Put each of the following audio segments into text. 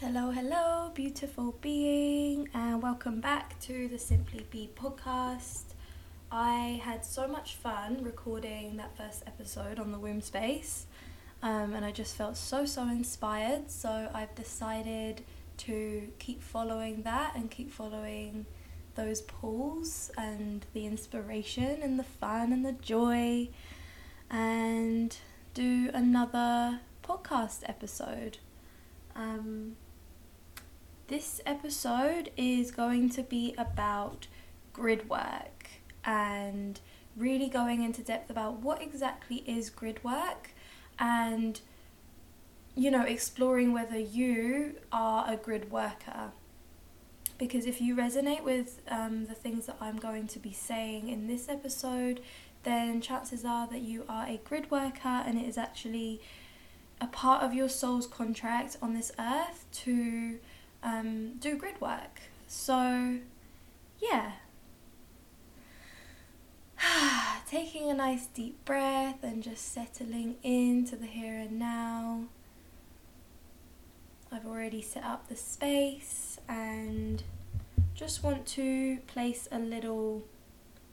Hello, hello, beautiful being, and welcome back to the Simply Be podcast. I had so much fun recording that first episode on the womb space, um, and I just felt so, so inspired. So I've decided to keep following that and keep following those pulls and the inspiration and the fun and the joy, and do another podcast episode. Um, this episode is going to be about grid work and really going into depth about what exactly is grid work and you know exploring whether you are a grid worker. Because if you resonate with um, the things that I'm going to be saying in this episode, then chances are that you are a grid worker and it is actually a part of your soul's contract on this earth to um, do grid work. So, yeah. Taking a nice deep breath and just settling into the here and now. I've already set up the space and just want to place a little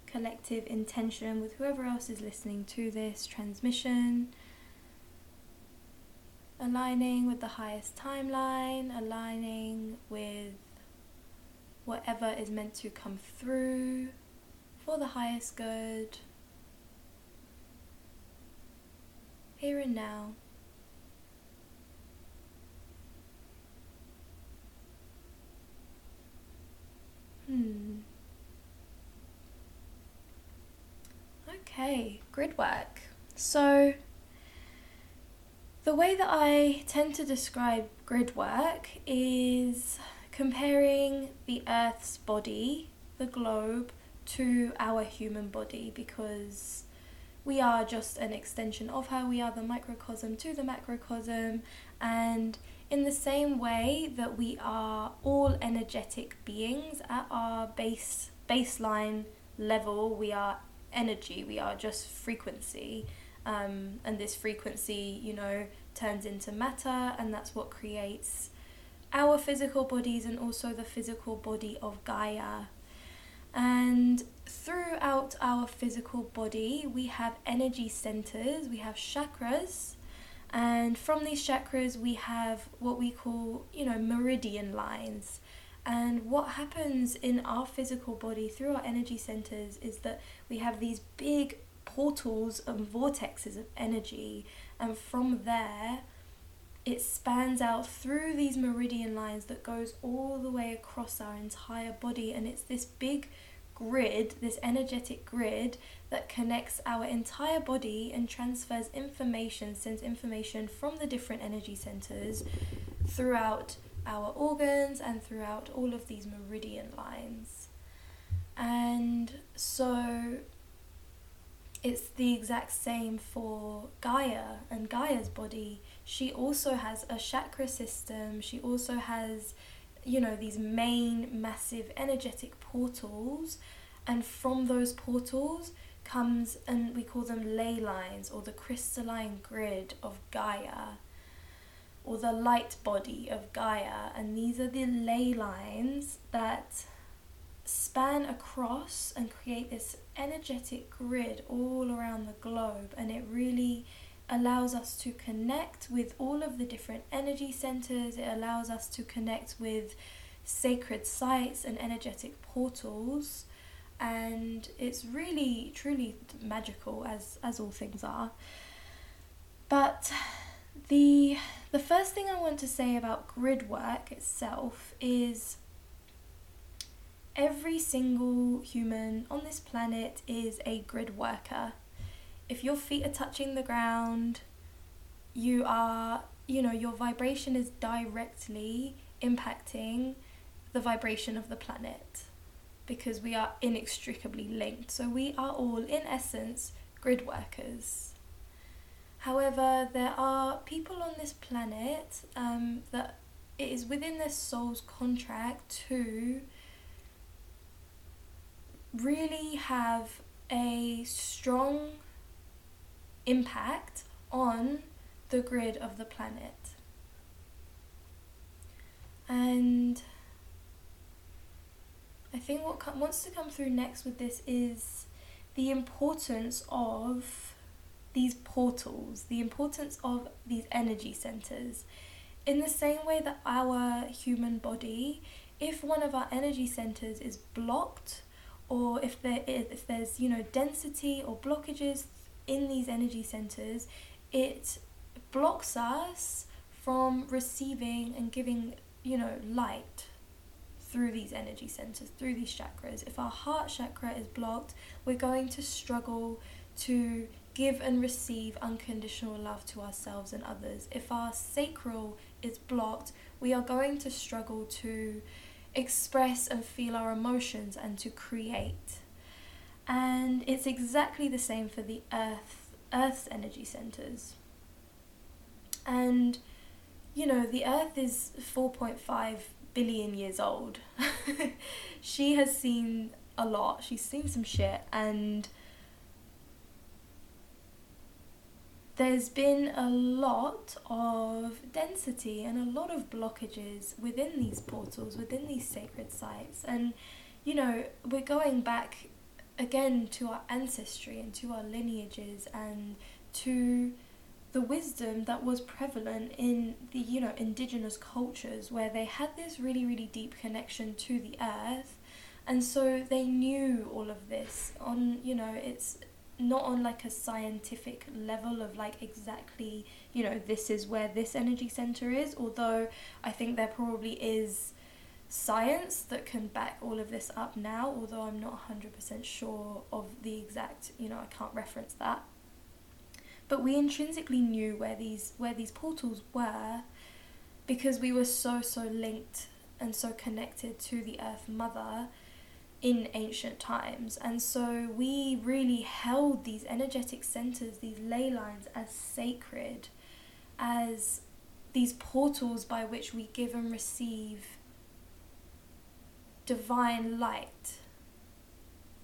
collective intention with whoever else is listening to this transmission aligning with the highest timeline, aligning with whatever is meant to come through for the highest good. Here and now. Hmm. Okay, grid work. So, the way that I tend to describe grid work is comparing the Earth's body, the globe, to our human body because we are just an extension of her. We are the microcosm to the macrocosm, and in the same way that we are all energetic beings at our base baseline level, we are energy. We are just frequency um, and this frequency, you know, turns into matter, and that's what creates our physical bodies and also the physical body of Gaia. And throughout our physical body, we have energy centers, we have chakras, and from these chakras, we have what we call, you know, meridian lines. And what happens in our physical body through our energy centers is that we have these big portals and vortexes of energy, and from there, it spans out through these meridian lines that goes all the way across our entire body, and it's this big grid, this energetic grid that connects our entire body and transfers information, sends information from the different energy centers throughout our organs and throughout all of these meridian lines. And so it's the exact same for Gaia and Gaia's body. She also has a chakra system. She also has, you know, these main massive energetic portals. And from those portals comes, and we call them ley lines or the crystalline grid of Gaia or the light body of Gaia. And these are the ley lines that span across and create this energetic grid all around the globe. And it really allows us to connect with all of the different energy centers. It allows us to connect with sacred sites and energetic portals. And it's really truly magical as as all things are. But the the first thing I want to say about grid work itself is every single human on this planet is a grid worker. If your feet are touching the ground, you are, you know, your vibration is directly impacting the vibration of the planet because we are inextricably linked. So we are all, in essence, grid workers. However, there are people on this planet um, that it is within their soul's contract to really have a strong impact on the grid of the planet. And I think what com- wants to come through next with this is the importance of these portals, the importance of these energy centers. In the same way that our human body, if one of our energy centers is blocked, or if there is, if there's you know density or blockages in these energy centers, it blocks us from receiving and giving you know light through these energy centers, through these chakras. If our heart chakra is blocked, we're going to struggle to give and receive unconditional love to ourselves and others. If our sacral is blocked, we are going to struggle to express and feel our emotions and to create. And it's exactly the same for the earth earth's energy centers. And you know, the earth is 4.5 billion years old. she has seen a lot. She's seen some shit and there's been a lot of density and a lot of blockages within these portals, within these sacred sites. And, you know, we're going back again to our ancestry and to our lineages and to the wisdom that was prevalent in the you know indigenous cultures where they had this really really deep connection to the earth and so they knew all of this on you know it's not on like a scientific level of like exactly you know this is where this energy center is although i think there probably is science that can back all of this up now although i'm not 100% sure of the exact you know i can't reference that. But we intrinsically knew where these where these portals were because we were so so linked and so connected to the earth mother in ancient times. And so we really held these energetic centers, these ley lines, as sacred, as these portals by which we give and receive divine light.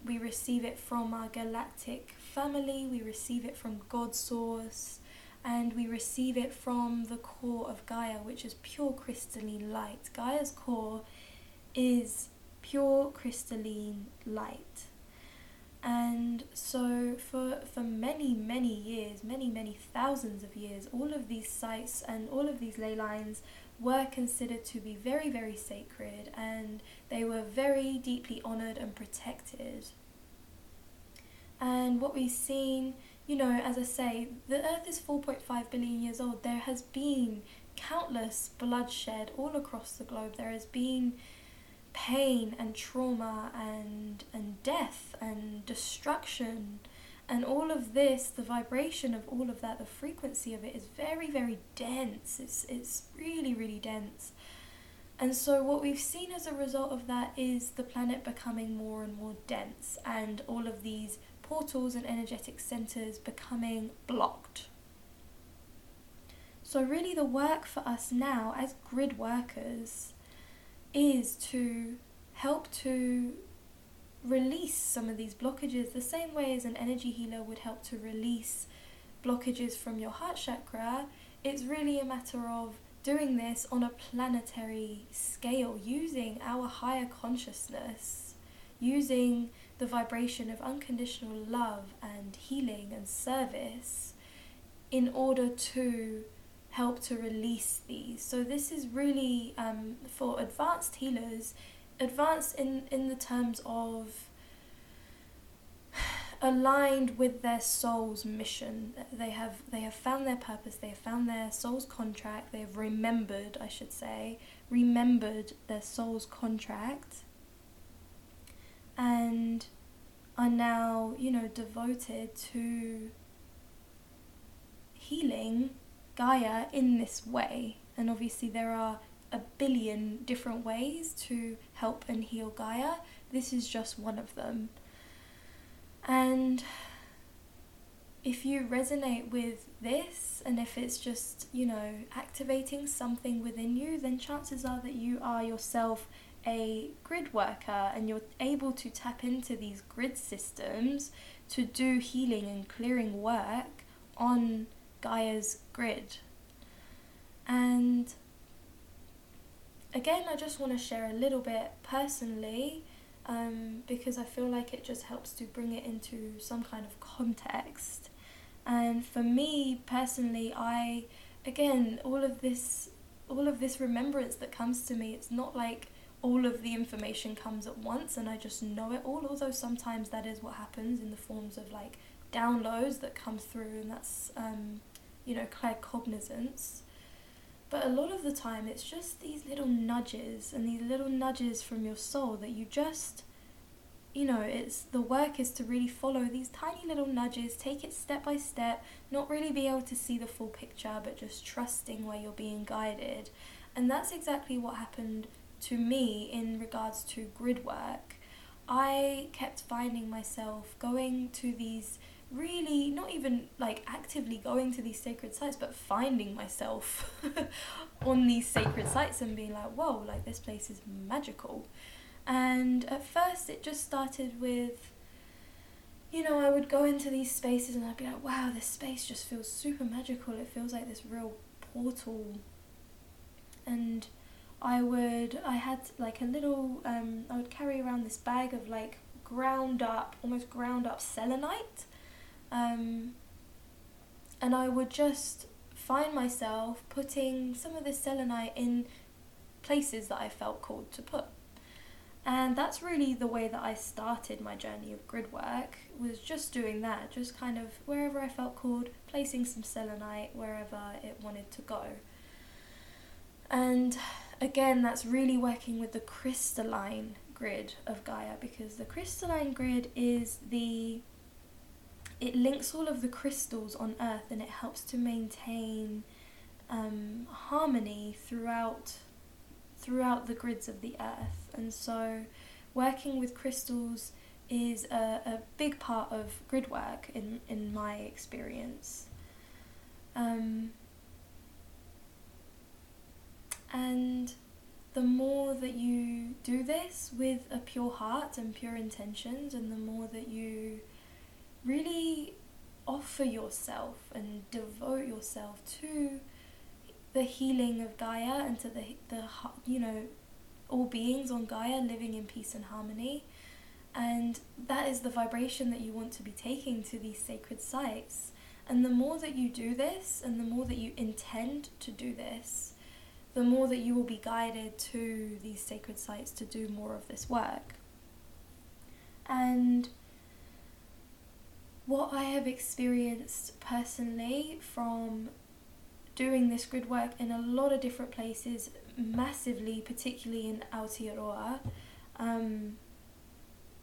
We receive it from our galactic family, we receive it from God's source, and we receive it from the core of Gaia, which is pure crystalline light. Gaia's core is pure crystalline light. And so for for many many years, many many thousands of years, all of these sites and all of these ley lines were considered to be very very sacred and they were very deeply honored and protected. And what we've seen, you know, as I say, the earth is 4.5 billion years old. There has been countless bloodshed all across the globe. There has been pain and trauma and and death and destruction. And all of this the vibration of all of that the frequency of it is very very dense. It's it's really really dense. And so what we've seen as a result of that is the planet becoming more and more dense and all of these portals and energetic centers becoming blocked. So really the work for us now as grid workers is to help to release some of these blockages the same way as an energy healer would help to release blockages from your heart chakra. It's really a matter of doing this on a planetary scale, using our higher consciousness, using the vibration of unconditional love and healing and service in order to help to release these. So this is really um, for advanced healers, advanced in, in the terms of aligned with their soul's mission. They have they have found their purpose, they have found their soul's contract, they have remembered, I should say, remembered their soul's contract and are now, you know, devoted to healing Gaia in this way. And obviously, there are a billion different ways to help and heal Gaia. This is just one of them. And if you resonate with this and if it's just, you know, activating something within you, then chances are that you are yourself a grid worker and you're able to tap into these grid systems to do healing and clearing work on Gaia's grid. And again, I just want to share a little bit personally um, because I feel like it just helps to bring it into some kind of context. And for me personally, I again all of this all of this remembrance that comes to me, it's not like all of the information comes at once and I just know it all, although sometimes that is what happens in the forms of like downloads that come through and that's um, you know, claircognizance. But a lot of the time, it's just these little nudges and these little nudges from your soul that you just, you know, it's the work is to really follow these tiny little nudges, take it step by step, not really be able to see the full picture, but just trusting where you're being guided. And that's exactly what happened to me in regards to grid work. I kept finding myself going to these really not even like actively going to these sacred sites but finding myself on these sacred sites and being like whoa like this place is magical. And at first it just started with you know i would go into these spaces and i'd be like wow this space just feels super magical. It feels like this real portal. And i would i had like a little um, i would carry around this bag of like ground up almost ground up selenite um, and I would just find myself putting some of this selenite in places that I felt called to put. And that's really the way that I started my journey of grid work, was just doing that, just kind of wherever I felt called, placing some selenite wherever it wanted to go. And again, that's really working with the crystalline grid of Gaia because the crystalline grid is the it links all of the crystals on Earth and it helps to maintain um, harmony throughout throughout the grids of the Earth. And so, working with crystals is a, a big part of grid work in in my experience. Um, and the more that you do this with a pure heart and pure intentions, and the more that you really offer yourself and devote yourself to the healing of Gaia and to the the you know all beings on Gaia living in peace and harmony. And that is the vibration that you want to be taking to these sacred sites. And the more that you do this and the more that you intend to do this the more that you will be guided to these sacred sites to do more of this work. And what I have experienced personally from doing this grid work in a lot of different places, massively, particularly in Aotearoa, um,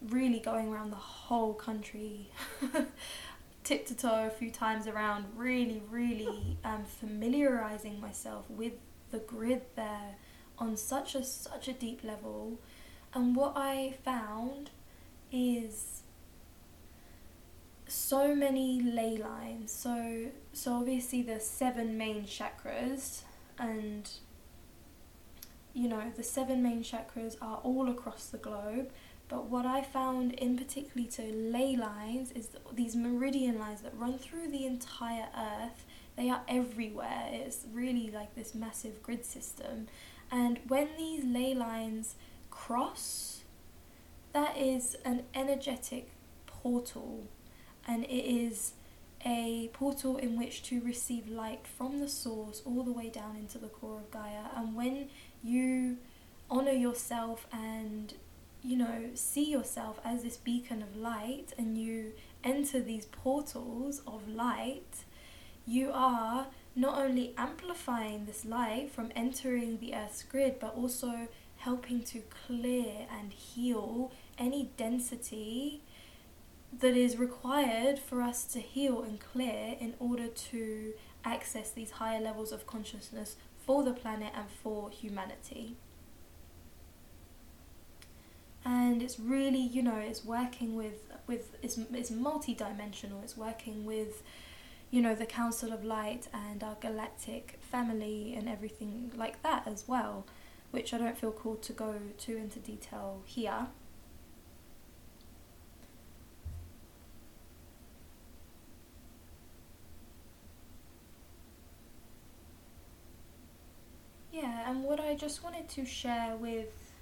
really going around the whole country, tip to toe a few times around, really, really um, familiarizing myself with the grid there on such a such a deep level. And what I found is so many ley lines. So so obviously there's seven main chakras and you know the seven main chakras are all across the globe. But what I found in particularly to ley lines is these meridian lines that run through the entire earth they are everywhere. It's really like this massive grid system. And when these ley lines cross that is an energetic portal and it is a portal in which to receive light from the source all the way down into the core of Gaia. And when you honor yourself and you know, see yourself as this beacon of light and you enter these portals of light, you are not only amplifying this light from entering the Earth's grid, but also helping to clear and heal any density that is required for us to heal and clear in order to access these higher levels of consciousness for the planet and for humanity. And it's really, you know, it's working with with it's it's multi-dimensional. It's working with you know the Council of Light and our galactic family and everything like that as well, which I don't feel called to go too into detail here. Yeah, and what I just wanted to share with,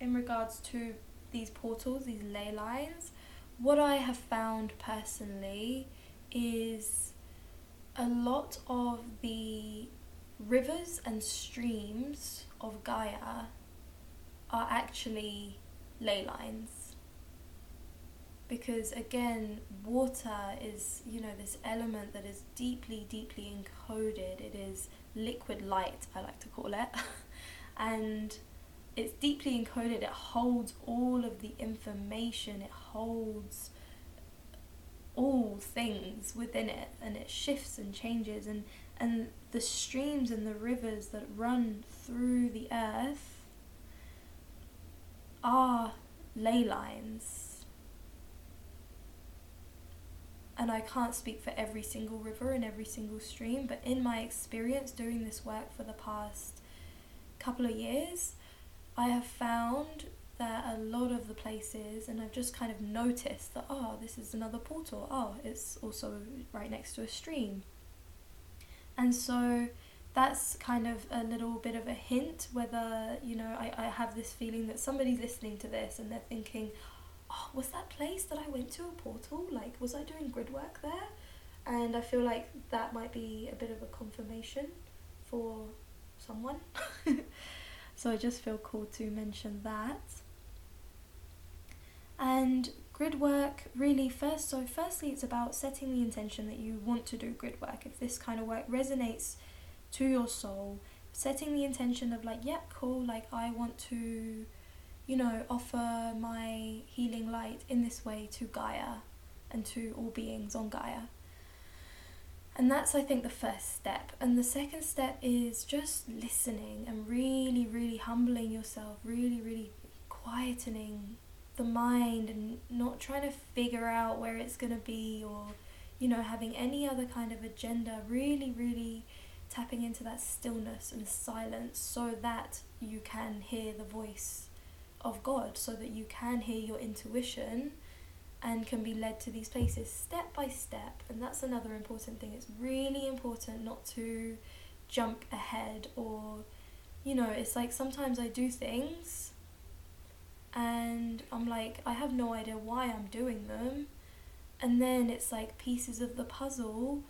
in regards to these portals, these ley lines, what I have found personally is a lot of the rivers and streams of Gaia are actually ley lines. Because again, water is, you know, this element that is deeply, deeply encoded. It is liquid light, I like to call it. and it's deeply encoded, it holds all of the information, it holds all things within it and it shifts and changes. And and the streams and the rivers that run through the earth are ley lines. And I can't speak for every single river and every single stream but in my experience doing this work for the past couple of years I have found that a lot of the places, and I've just kind of noticed that, oh, this is another portal, oh, it's also right next to a stream. And so that's kind of a little bit of a hint whether, you know, I, I have this feeling that somebody's listening to this and they're thinking, oh, was that place that I went to a portal? Like, was I doing grid work there? And I feel like that might be a bit of a confirmation for someone. So I just feel cool to mention that. And grid work really first so firstly it's about setting the intention that you want to do grid work. If this kind of work resonates to your soul, setting the intention of like, yeah, cool, like I want to, you know, offer my healing light in this way to Gaia and to all beings on Gaia. And that's, I think, the first step. And the second step is just listening and really, really humbling yourself, really, really quietening the mind and not trying to figure out where it's going to be or, you know, having any other kind of agenda. Really, really tapping into that stillness and silence so that you can hear the voice of God, so that you can hear your intuition and can be led to these places step by step. And that's another important thing. It's really important not to jump ahead or, you know, it's like sometimes I do things and I'm like, I have no idea why I'm doing them. And then it's like pieces of the puzzle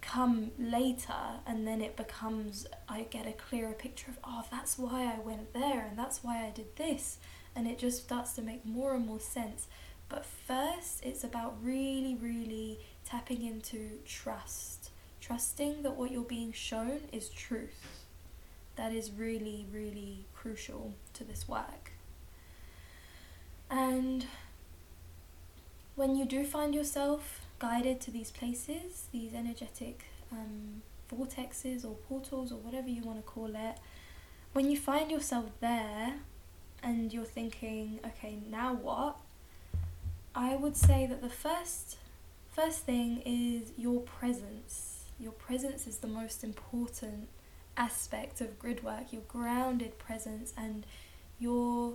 come later and then it becomes I get a clearer picture of oh that's why I went there and that's why I did this and it just starts to make more and more sense but first, it's about really, really tapping into trust. Trusting that what you're being shown is truth. That is really, really crucial to this work. And when you do find yourself guided to these places, these energetic um, vortexes or portals or whatever you want to call it, when you find yourself there and you're thinking, okay, now what? I would say that the first first thing is your presence. Your presence is the most important aspect of grid work, your grounded presence and your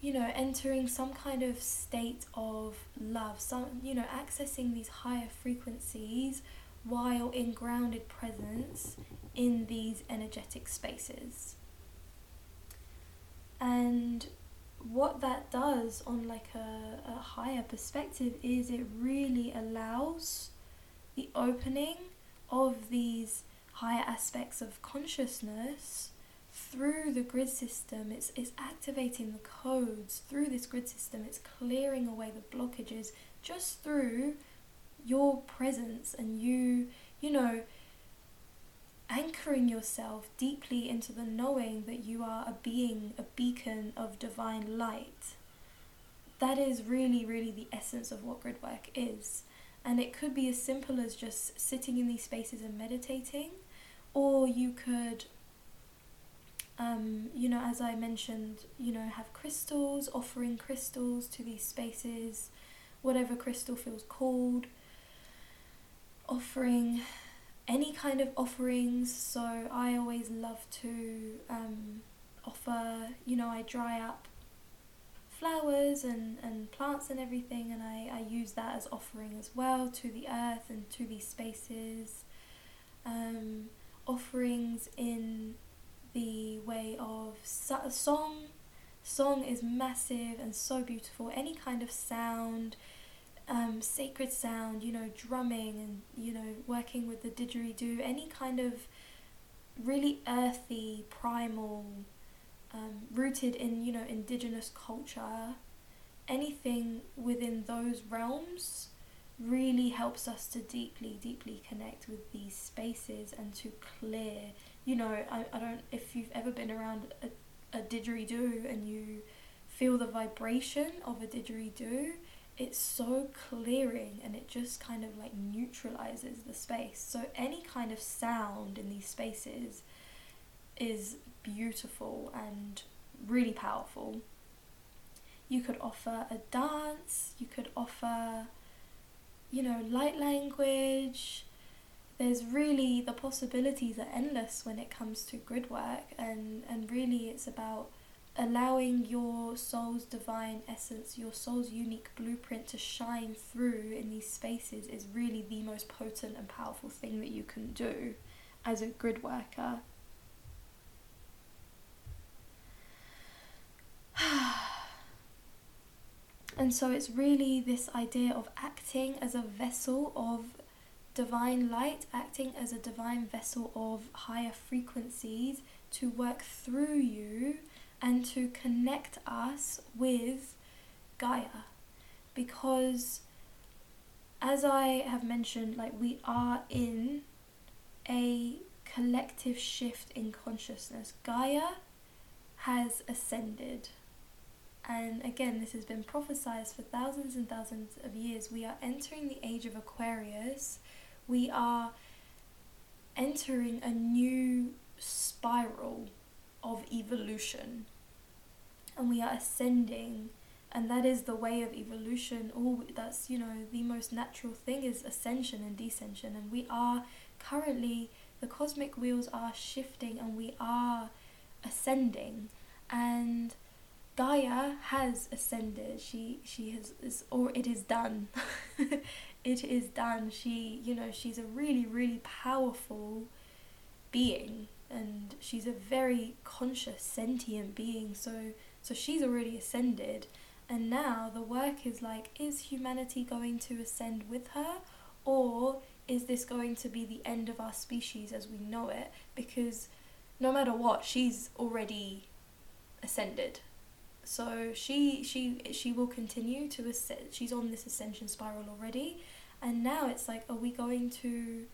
you know, entering some kind of state of love, some you know, accessing these higher frequencies while in grounded presence in these energetic spaces. And what that does on like a, a higher perspective is it really allows the opening of these higher aspects of consciousness through the grid system. It's it's activating the codes through this grid system. It's clearing away the blockages just through your presence and you you know anchoring yourself deeply into the knowing that you are a being, a beacon of divine light. That is really, really the essence of what grid work is. And it could be as simple as just sitting in these spaces and meditating, or you could, um, you know, as I mentioned, you know, have crystals, offering crystals to these spaces, whatever crystal feels called, offering any kind of offerings. So I always love to um, offer, you know, I dry up flowers and, and plants and everything, and I, I use that as offering as well to the earth and to these spaces. Um, offerings in the way of song. Song is massive and so beautiful. Any kind of sound, um, sacred sound, you know, drumming and, you know, working with the didgeridoo, any kind of really earthy, primal, um, rooted in, you know, indigenous culture, anything within those realms really helps us to deeply, deeply connect with these spaces and to clear. You know, I, I don't, if you've ever been around a, a didgeridoo and you feel the vibration of a didgeridoo, it's so clearing and it just kind of like neutralizes the space. So, any kind of sound in these spaces is beautiful and really powerful. You could offer a dance, you could offer you know, light language. There's really the possibilities are endless when it comes to grid work, and, and really it's about allowing your soul's divine essence, your soul's unique blueprint to shine through in these spaces is really the most potent and powerful thing that you can do as a grid worker. And so it's really this idea of acting as a vessel of divine light, acting as a divine vessel of higher frequencies to work through you and to connect us with Gaia. Because as I have mentioned, like we are in a collective shift in consciousness. Gaia has ascended. And again, this has been prophesied for thousands and thousands of years. We are entering the age of Aquarius. We are entering a new spiral of evolution. And we are ascending. And that is the way of evolution. All that's, you know, the most natural thing is ascension and descension. And we are currently, the cosmic wheels are shifting and we are ascending. And Gaia has ascended. She she has is or it is done. it is done. She you know she's a really really powerful being and she's a very conscious sentient being. So so she's already ascended and now the work is like is humanity going to ascend with her or is this going to be the end of our species as we know it because no matter what she's already ascended so she she she will continue to ascend. She's on this ascension spiral already, and now it's like, are we going to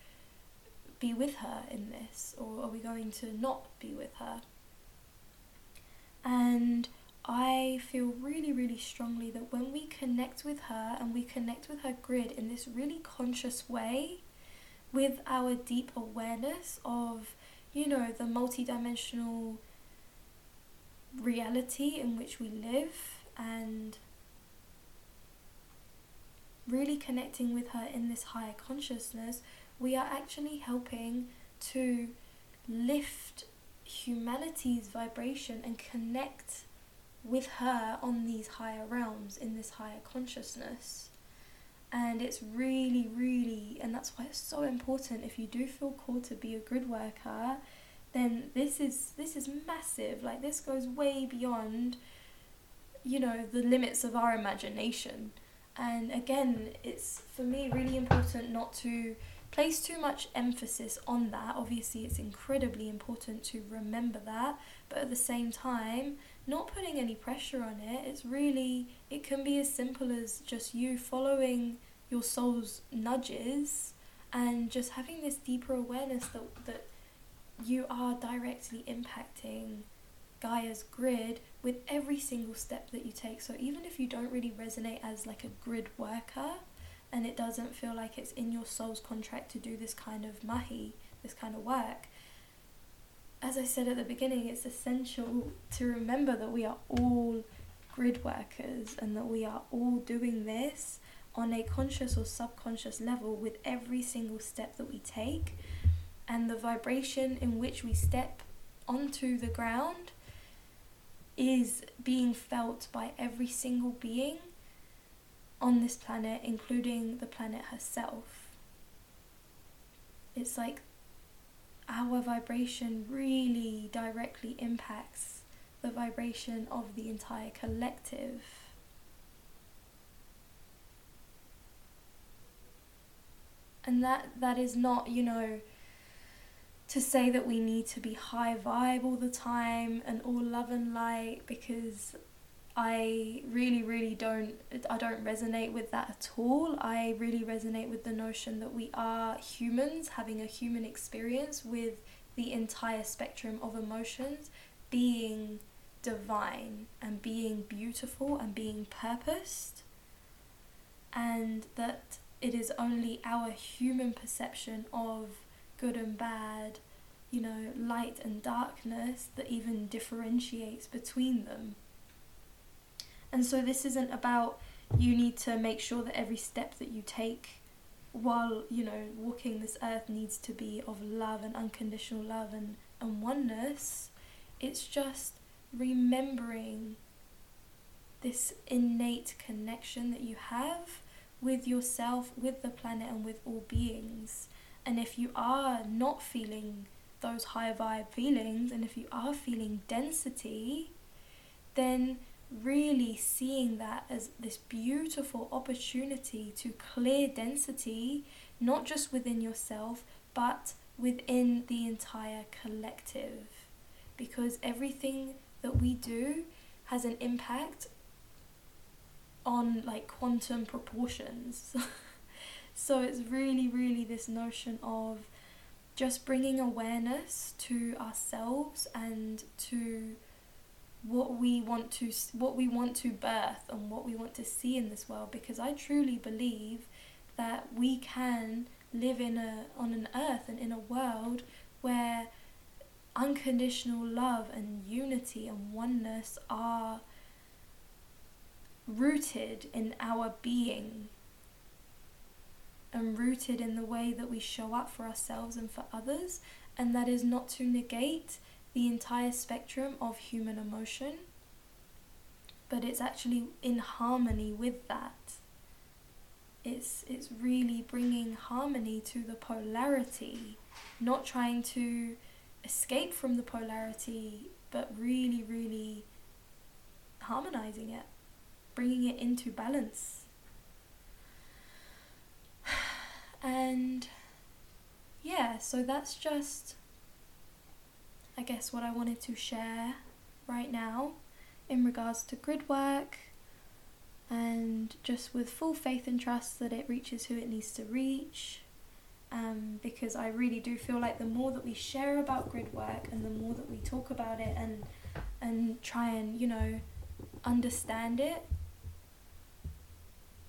be with her in this, or are we going to not be with her? And I feel really, really strongly that when we connect with her and we connect with her grid in this really conscious way, with our deep awareness of, you know, the multidimensional reality in which we live and really connecting with her in this higher consciousness, we are actually helping to lift humanity's vibration and connect with her on these higher realms in this higher consciousness. And it's really, really, and that's why it's so important if you do feel called to be a grid worker then this is this is massive. Like this goes way beyond you know the limits of our imagination. And again, it's for me really important not to place too much emphasis on that. Obviously, it's incredibly important to remember that, but at the same time, not putting any pressure on it. It's really, it can be as simple as just you following your soul's nudges and just having this deeper awareness that, that you are directly impacting Gaia's grid with every single step that you take. So even if you don't really resonate as like a grid worker and it doesn't feel like it's in your soul's contract to do this kind of mahi, this kind of work, as I said at the beginning, it's essential to remember that we are all grid workers and that we are all doing this on a conscious or subconscious level with every single step that we take. And the vibration in which we step onto the ground is being felt by every single being on this planet, including the planet herself. It's like our vibration really directly impacts the vibration of the entire collective. And that that is not, you know, to say that we need to be high vibe all the time and all love and light because I really, really don't, I don't resonate with that at all. I really resonate with the notion that we are humans having a human experience with the entire spectrum of emotions being divine and being beautiful and being purposed. And that it is only our human perception of good and bad, you know, light and darkness that even differentiates between them. And so this isn't about you need to make sure that every step that you take while, you know, walking this earth needs to be of love and unconditional love and, and oneness. It's just remembering this innate connection that you have with yourself, with the planet, and with all beings. And if you are not feeling those high vibe feelings, and if you are feeling density, then really seeing that as this beautiful opportunity to clear density, not just within yourself, but within the entire collective. Because everything that we do has an impact on like quantum proportions. so it's really, really this notion of just bringing awareness to ourselves and to what we want to what we want to birth and what we want to see in this world because I truly believe that we can live in a on an earth and in a world where unconditional love and unity and oneness are rooted in our being and rooted in the way that we show up for ourselves and for others and that is not to negate the entire spectrum of human emotion, but it's actually in harmony with that. It's, it's really bringing harmony to the polarity, not trying to escape from the polarity, but really, really harmonizing it, bringing it into balance. And yeah, so that's just I guess, what I wanted to share right now in regards to grid work and just with full faith and trust that it reaches who it needs to reach. Um, because I really do feel like the more that we share about grid work and the more that we talk about it and and try and you know understand it,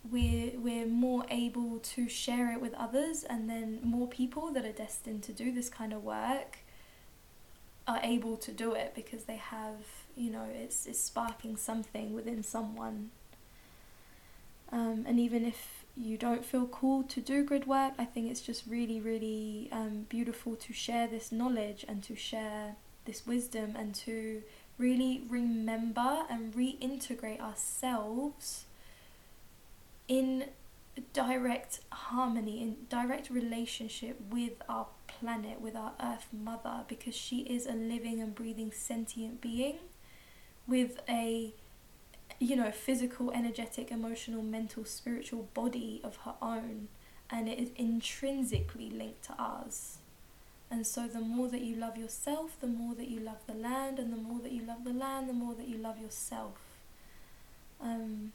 we're we're more able to share it with others, and then more people that are destined to do this kind of work are able to do it because they have, you know, it's, it's sparking something within someone. Um, and even if you don't feel called to do grid work, I think it's just really, really um, beautiful to share this knowledge and to share this wisdom and to really remember and reintegrate ourselves in direct harmony, in direct relationship with our planet, with our Earth Mother, because she is a living and breathing sentient being with a you know physical energetic emotional mental spiritual body of her own and it is intrinsically linked to ours. And so the more that you love yourself the more that you love the land and the more that you love the land the more that you love yourself. Um,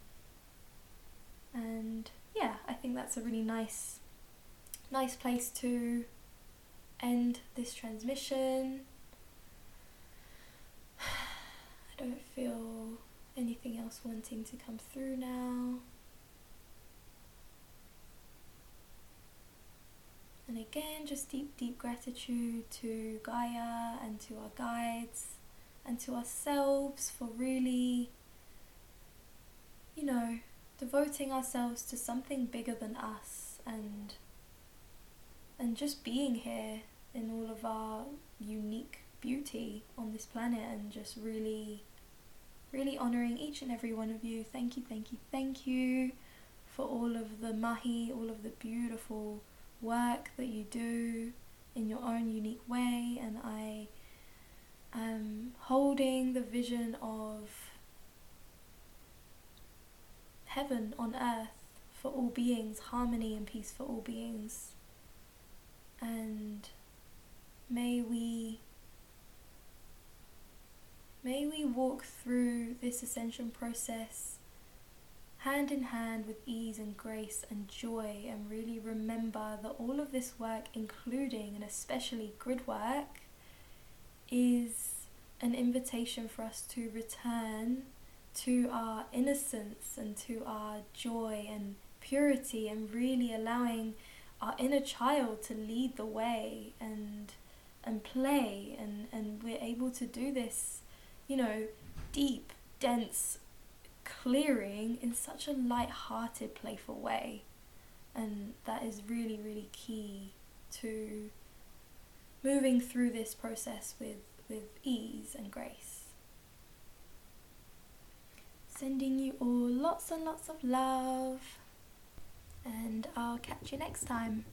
and yeah i think that's a really nice nice place to end this transmission. I don't feel anything else wanting to come through now. And again, just deep, deep gratitude to Gaia and to our guides and to ourselves for really, you know, devoting ourselves to something bigger than us and and just being here in all of our unique beauty on this planet and just really really honoring each and every one of you. Thank you thank you thank you for all of the mahi all of the beautiful work that you do in your own unique way, and I am holding the vision of heaven on earth for all beings, harmony and peace for all beings. And may we may we walk through this ascension process hand in hand with ease and grace and joy and really remember that all of this work including and especially grid work is an invitation for us to return to our innocence and to our joy and purity and really allowing our inner child to lead the way and and play and, and we're able to do this, you know, deep, dense clearing in such a light-hearted, playful way. And that is really, really key to moving through this process with, with ease and grace. Sending you all lots and lots of love, and I'll catch you next time.